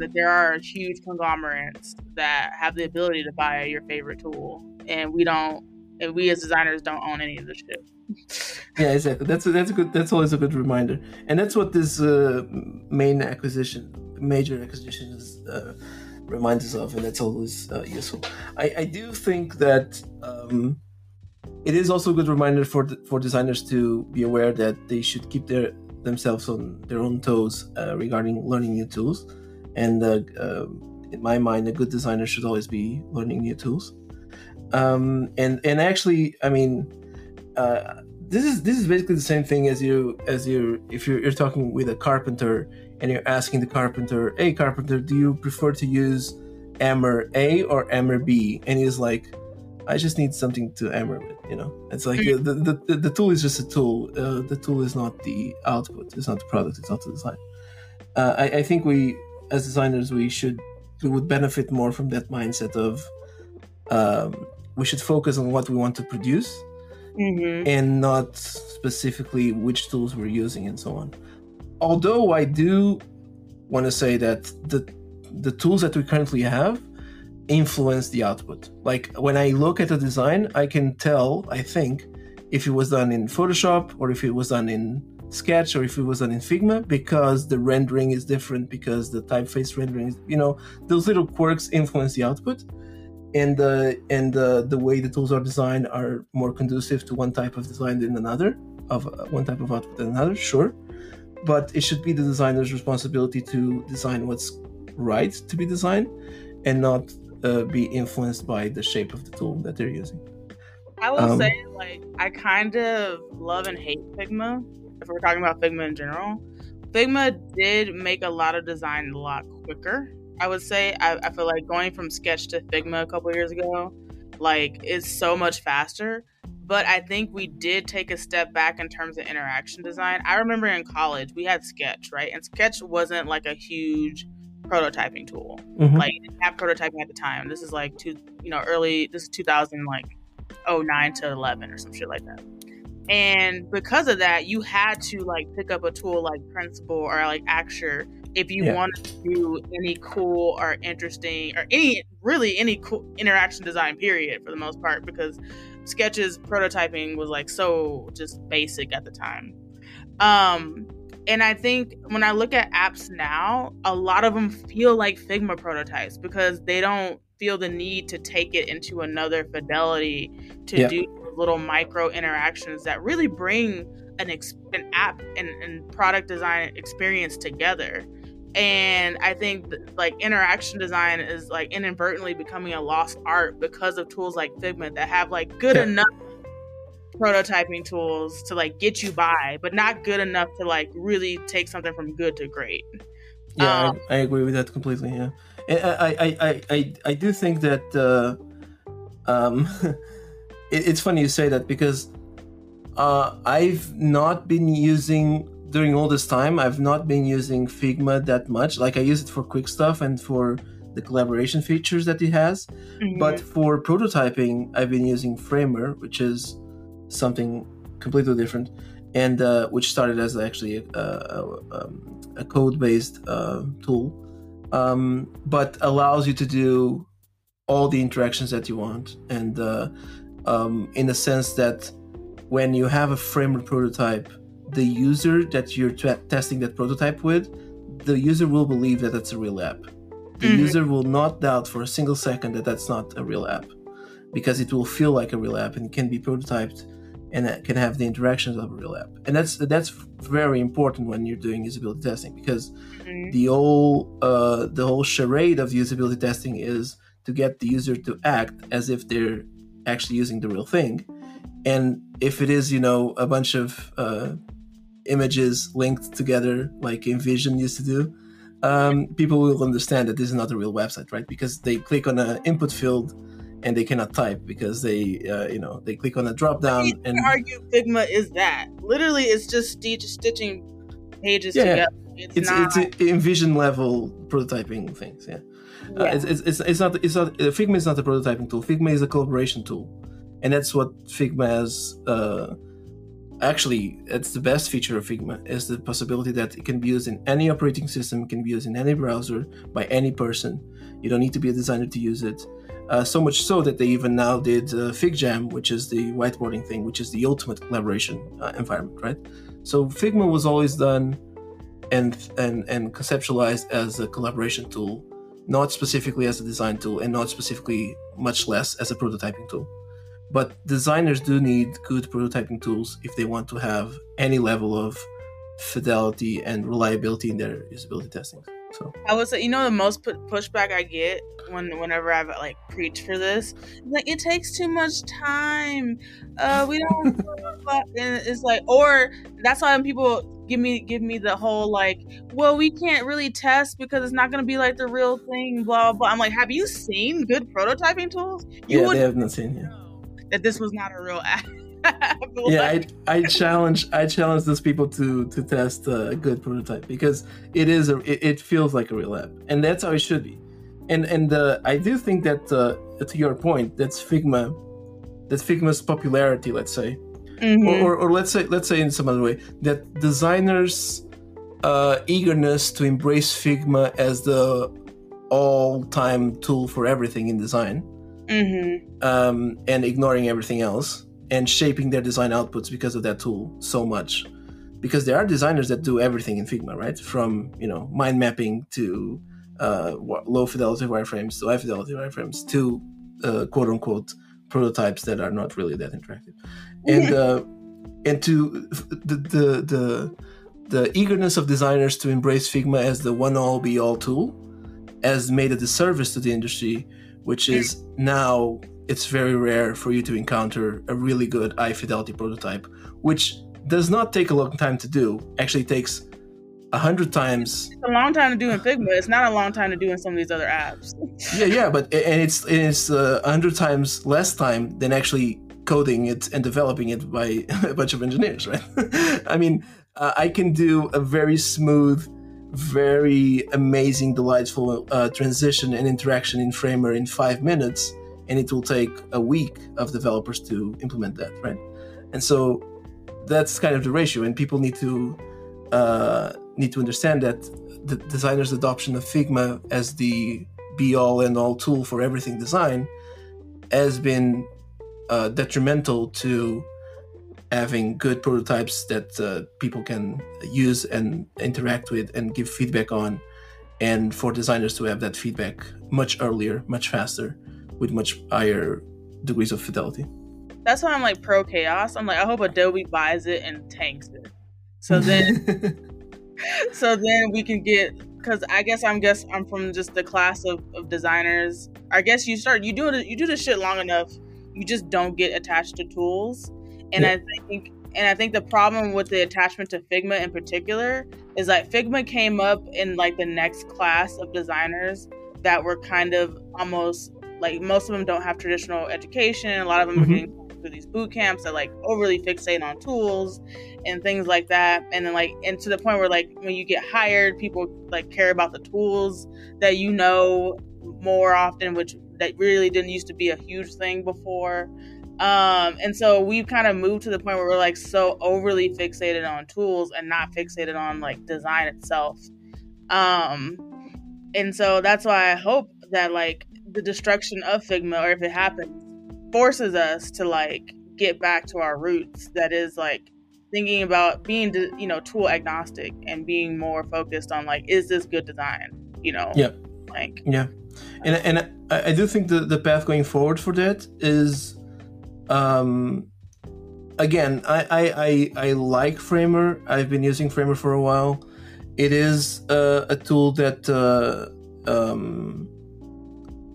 that there are huge conglomerates that have the ability to buy your favorite tool, and we don't, and we as designers don't own any of the shit. yeah, exactly. That's a, that's a good. That's always a good reminder, and that's what this uh, main acquisition, major acquisition, is, uh, reminds us of, and that's always uh, useful. I, I do think that um, it is also a good reminder for for designers to be aware that they should keep their themselves on their own toes uh, regarding learning new tools, and uh, um, in my mind, a good designer should always be learning new tools. Um, and and actually, I mean uh, this is this is basically the same thing as you as you if you're, you're talking with a carpenter and you're asking the carpenter, "Hey, carpenter, do you prefer to use hammer A or hammer B?" And he's like, "I just need something to hammer with." You know, it's like mm-hmm. the, the, the, the tool is just a tool. Uh, the tool is not the output. It's not the product. It's not the design. Uh, I, I think we, as designers, we should we would benefit more from that mindset of um, we should focus on what we want to produce mm-hmm. and not specifically which tools we're using and so on. Although I do want to say that the the tools that we currently have influence the output. Like when I look at a design, I can tell, I think, if it was done in Photoshop or if it was done in Sketch or if it was done in Figma because the rendering is different, because the typeface rendering is, you know, those little quirks influence the output and the and the, the way the tools are designed are more conducive to one type of design than another of uh, one type of output than another sure. But it should be the designer's responsibility to design what's right to be designed and not uh, be influenced by the shape of the tool that they're using. I will um, say like i kind of love and hate figma if we're talking about figma in general figma did make a lot of design a lot quicker I would say I, I feel like going from Sketch to Figma a couple years ago, like is so much faster. But I think we did take a step back in terms of interaction design. I remember in college we had Sketch, right? And Sketch wasn't like a huge prototyping tool. Mm-hmm. Like didn't have prototyping at the time. This is like two, you know, early. This is 2000 like 09 to 11 or some shit like that. And because of that, you had to like pick up a tool like Principle or like Axure if you yeah. want to do any cool or interesting or any really any cool interaction design period for the most part because Sketch's prototyping was like so just basic at the time um and i think when i look at apps now a lot of them feel like figma prototypes because they don't feel the need to take it into another fidelity to yeah. do little micro interactions that really bring an, ex- an app and, and product design experience together. And i think like interaction design is like inadvertently becoming a lost art because of tools like figma that have like good yeah. enough prototyping tools to like get you by but not good enough to like really take something from good to great. Yeah um, I, I, agree with that completely yeah. I, I i i i do think that uh um it, it's funny you say that because uh i've not been using during all this time, I've not been using Figma that much. Like I use it for quick stuff and for the collaboration features that it has. Mm-hmm. But for prototyping, I've been using Framer, which is something completely different, and uh, which started as actually a, a, um, a code-based uh, tool, um, but allows you to do all the interactions that you want, and uh, um, in the sense that when you have a Framer prototype the user that you're t- testing that prototype with, the user will believe that that's a real app. The mm-hmm. user will not doubt for a single second that that's not a real app because it will feel like a real app and can be prototyped and can have the interactions of a real app. And that's that's very important when you're doing usability testing because mm-hmm. the whole uh, the whole charade of usability testing is to get the user to act as if they're actually using the real thing. And if it is, you know, a bunch of uh, images linked together like InVision used to do, um, people will understand that this is not a real website, right? Because they click on an input field and they cannot type because they, uh, you know, they click on a drop down and argue Figma is that literally it's just stitch, stitching pages yeah, together. It's, it's, not... it's InVision level prototyping things. Yeah, yeah. Uh, it's, it's, it's not it's not uh, Figma is not a prototyping tool. Figma is a collaboration tool, and that's what Figma has. Uh, actually it's the best feature of Figma is the possibility that it can be used in any operating system, can be used in any browser by any person. You don't need to be a designer to use it. Uh, so much so that they even now did uh, FigJam, which is the whiteboarding thing, which is the ultimate collaboration uh, environment, right? So Figma was always done and and and conceptualized as a collaboration tool, not specifically as a design tool, and not specifically much less as a prototyping tool. But designers do need good prototyping tools if they want to have any level of fidelity and reliability in their usability testing. So I would say, you know, the most pushback I get when whenever I've like preached for this, like it takes too much time. Uh, we don't. and it's like, or that's why people give me give me the whole like, well, we can't really test because it's not going to be like the real thing. Blah blah. I'm like, have you seen good prototyping tools? You yeah, they have not seen. Yeah that this was not a real app. yeah, I, I challenge I challenge those people to to test a good prototype because it is a it, it feels like a real app and that's how it should be, and and uh, I do think that uh, to your point that's Figma, that Figma's popularity, let's say, mm-hmm. or, or, or let's say let's say in some other way that designers' uh, eagerness to embrace Figma as the all-time tool for everything in design mm-hmm. um, and ignoring everything else and shaping their design outputs because of that tool so much because there are designers that do everything in figma right from you know mind mapping to uh, low fidelity wireframes to high fidelity wireframes to uh, quote unquote prototypes that are not really that interactive and uh, and to the, the the the eagerness of designers to embrace figma as the one all be all tool has made a disservice to the industry which is now it's very rare for you to encounter a really good high fidelity prototype, which does not take a long time to do. Actually, takes a hundred times. It's a long time to do in Figma. It's not a long time to do in some of these other apps. yeah, yeah, but and it's it's uh, a hundred times less time than actually coding it and developing it by a bunch of engineers, right? I mean, uh, I can do a very smooth very amazing, delightful uh, transition and interaction in Framer in five minutes, and it will take a week of developers to implement that, right? And so that's kind of the ratio, and people need to uh, need to understand that the designer's adoption of Figma as the be all and all tool for everything design has been uh, detrimental to having good prototypes that uh, people can use and interact with and give feedback on and for designers to have that feedback much earlier much faster with much higher degrees of fidelity. That's why i'm like pro chaos. I'm like i hope adobe buys it and tanks it. So then so then we can get because i guess i'm guess i'm from just the class of, of designers. I guess you start you do it you do this shit long enough you just don't get attached to tools and yeah. I think and I think the problem with the attachment to Figma in particular is like Figma came up in like the next class of designers that were kind of almost like most of them don't have traditional education. A lot of them mm-hmm. are getting through these boot camps that like overly fixate on tools and things like that. And then like and to the point where like when you get hired, people like care about the tools that you know more often, which that really didn't used to be a huge thing before. Um, and so we've kind of moved to the point where we're like so overly fixated on tools and not fixated on like design itself. Um, and so that's why I hope that like the destruction of Figma, or if it happens, forces us to like get back to our roots. That is like thinking about being, you know, tool agnostic and being more focused on like, is this good design? You know, yeah, like yeah, and and I, do think the the path going forward for that is um, again, I, I, I, I, like Framer. I've been using Framer for a while. It is uh, a tool that, uh, um,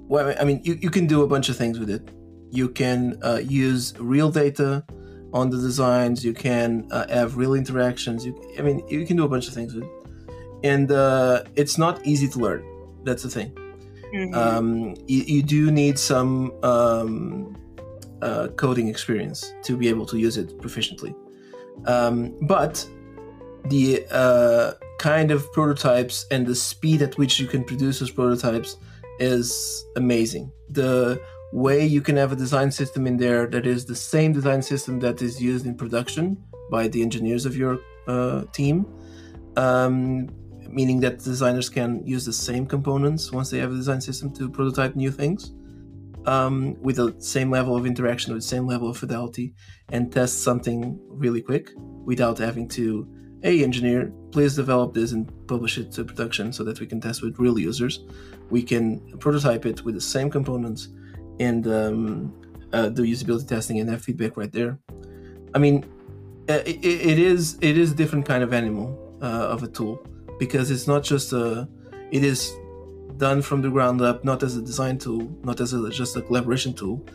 well, I mean, you, you can do a bunch of things with it. You can uh, use real data on the designs. You can uh, have real interactions. You, I mean, you can do a bunch of things with it. And uh, it's not easy to learn. That's the thing. Mm-hmm. Um, you, you, do need some um, uh, coding experience to be able to use it proficiently. Um, but the uh, kind of prototypes and the speed at which you can produce those prototypes is amazing. The way you can have a design system in there that is the same design system that is used in production by the engineers of your uh, team, um, meaning that designers can use the same components once they have a design system to prototype new things um, with the same level of interaction, with the same level of fidelity, and test something really quick without having to, hey, engineer, please develop this and publish it to production so that we can test with real users. We can prototype it with the same components and um, uh, do usability testing and have feedback right there. I mean, uh, it, it is it is a different kind of animal uh, of a tool because it's not just a it is done from the ground up, not as a design tool, not as a, just a collaboration tool.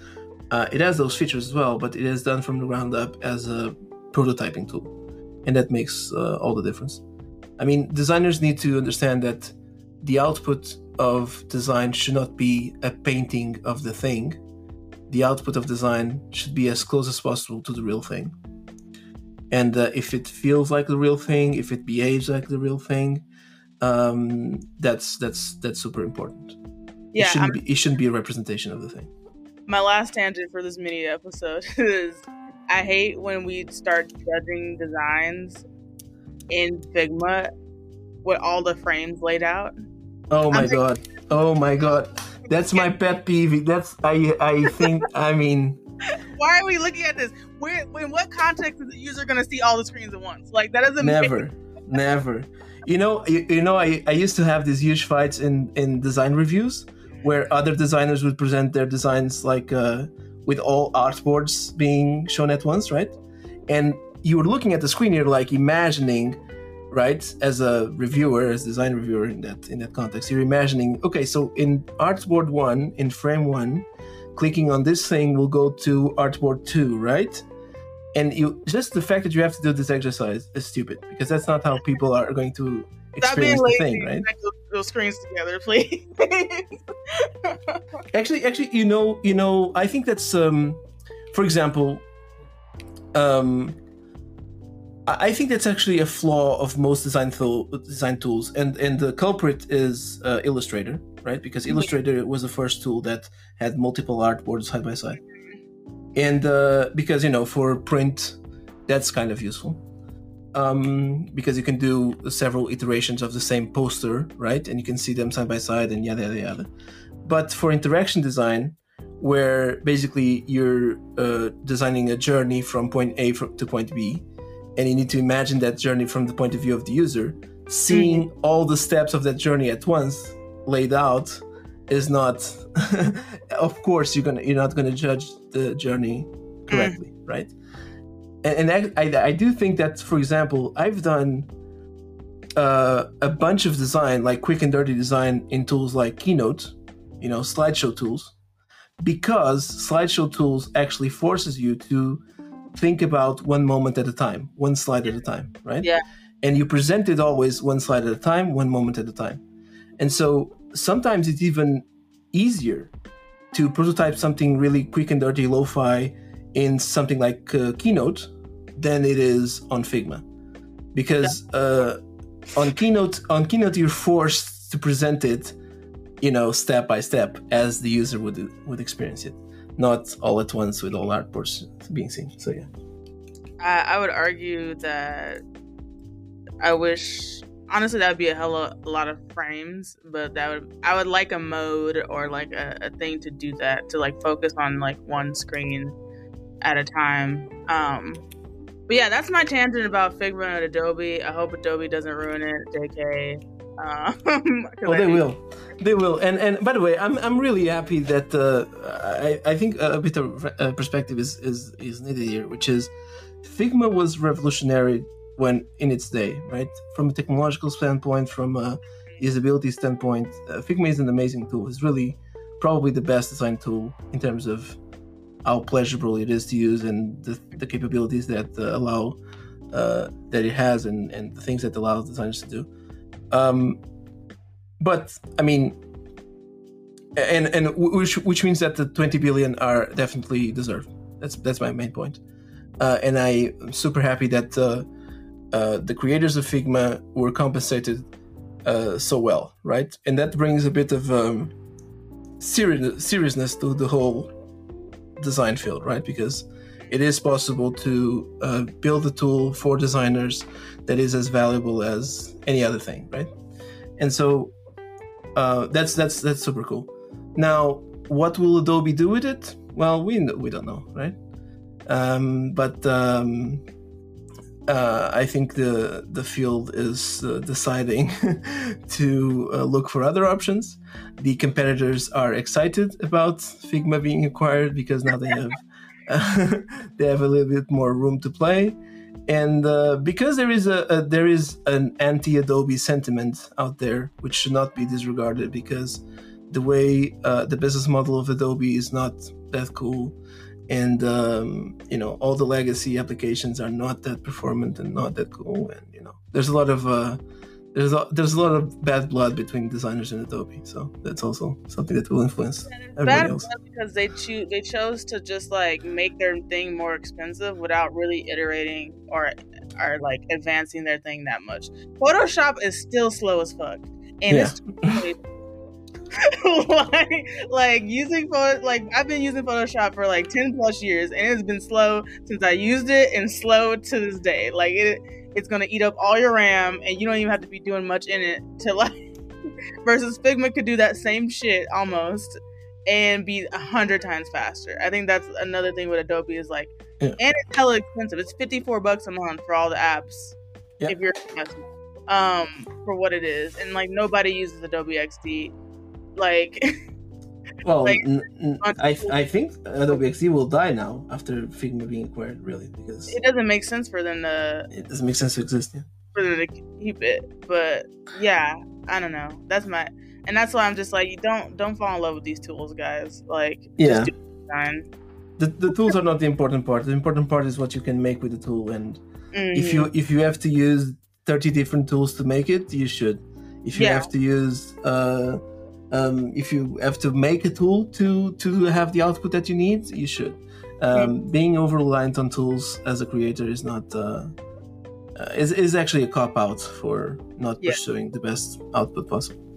Uh, it has those features as well, but it is done from the ground up as a prototyping tool, and that makes uh, all the difference. I mean, designers need to understand that the output of design should not be a painting of the thing. The output of design should be as close as possible to the real thing. And uh, if it feels like the real thing, if it behaves like the real thing, um, that's that's that's super important. Yeah, it shouldn't, be, it shouldn't be a representation of the thing. My last tangent for this mini episode is I hate when we start judging designs in Figma with all the frames laid out. Oh my I'm god! Like, oh my god! That's my pet peeve. That's I I think I mean. Why are we looking at this? Where, in what context is the user going to see all the screens at once? Like that doesn't. Never, make- never you know you, you know I, I used to have these huge fights in in design reviews where other designers would present their designs like uh, with all artboards being shown at once right and you were looking at the screen you're like imagining right as a reviewer as design reviewer in that in that context you're imagining okay so in artboard one in frame one clicking on this thing will go to artboard two right and you just the fact that you have to do this exercise is stupid because that's not how people are going to experience the thing, right? Those screens together, please. actually, actually, you know, you know, I think that's, um, for example, um, I think that's actually a flaw of most design design tools, and and the culprit is uh, Illustrator, right? Because. Illustrator was the first tool that had multiple artboards side by side and uh, because you know for print that's kind of useful um, because you can do several iterations of the same poster right and you can see them side by side and yada yada yada but for interaction design where basically you're uh, designing a journey from point a to point b and you need to imagine that journey from the point of view of the user seeing mm-hmm. all the steps of that journey at once laid out is not of course you're gonna you're not gonna judge the journey correctly mm. right and, and I, I, I do think that for example i've done uh, a bunch of design like quick and dirty design in tools like keynote you know slideshow tools because slideshow tools actually forces you to think about one moment at a time one slide at a time right? Yeah. And you present it always one slide at a time one moment at a time. And so sometimes it's even easier to prototype something really quick and dirty lo-fi in something like uh, Keynote than it is on Figma, because yeah. uh, on Keynote on Keynote you're forced to present it, you know, step by step as the user would would experience it, not all at once with all artboards being seen. So yeah, I, I would argue that I wish honestly that would be a hell of a lot of frames but that would i would like a mode or like a, a, thing to do that to like focus on like one screen at a time. Um but yeah that's my tangent about figma and adobe. I hope adobe doesn't ruin it jk um, oh, they will, they will. And and by the way, I'm I'm really happy that uh, I I think a bit of uh, perspective is is is needed here, which is Figma was revolutionary when in its day, right? From a technological standpoint, from a usability standpoint, uh, Figma is an amazing tool. It's really probably the best design tool in terms of how pleasurable it is to use and the, the capabilities that uh, allow uh, that it has and, and the things that allows designers to do. Um, but I mean, and and which which means that the 20 billion are definitely deserved. That's that's my main point. Uh, and I am super happy that uh, uh, the creators of Figma were compensated uh, so well, right? And that brings a bit of um, serious, seriousness to the whole design field, right? Because it is possible to uh, build a tool for designers that is as valuable as any other thing, right? And so uh, that's that's that's super cool. Now, what will Adobe do with it? Well, we we don't know, right? Um, but um, uh, I think the the field is uh, deciding to uh, look for other options. The competitors are excited about Figma being acquired because now they have they have a little bit more room to play, and uh, because there is a, a there is an anti Adobe sentiment out there, which should not be disregarded because the way uh, the business model of Adobe is not that cool. And um, you know all the legacy applications are not that performant and not that cool. And you know there's a lot of uh, there's a, there's a lot of bad blood between designers and Adobe, so that's also something that will influence everybody else. Because they choose they chose to just like make their thing more expensive without really iterating or or like advancing their thing that much. Photoshop is still slow as fuck, and yeah. it's like, like using photo like I've been using Photoshop for like 10 plus years and it's been slow since I used it and slow to this day. Like it it's gonna eat up all your RAM and you don't even have to be doing much in it to like versus Figma could do that same shit almost and be a hundred times faster. I think that's another thing with Adobe is like yeah. and it's hella expensive. It's 54 bucks a month for all the apps. Yeah. If you're um for what it is. And like nobody uses Adobe XD like, well, like, n- n- I I think Adobe XD will die now after Figma being acquired, really, because it doesn't make sense for them to. It doesn't make sense to exist. Yeah. For them to keep it, but yeah, I don't know. That's my, and that's why I'm just like, you don't don't fall in love with these tools, guys. Like, yeah. The, the tools are not the important part. The important part is what you can make with the tool, and mm-hmm. if you if you have to use 30 different tools to make it, you should. If you yeah. have to use uh, um, if you have to make a tool to to have the output that you need, you should. Um, being over reliant on tools as a creator is not uh, uh, is is actually a cop out for not yeah. pursuing the best output possible.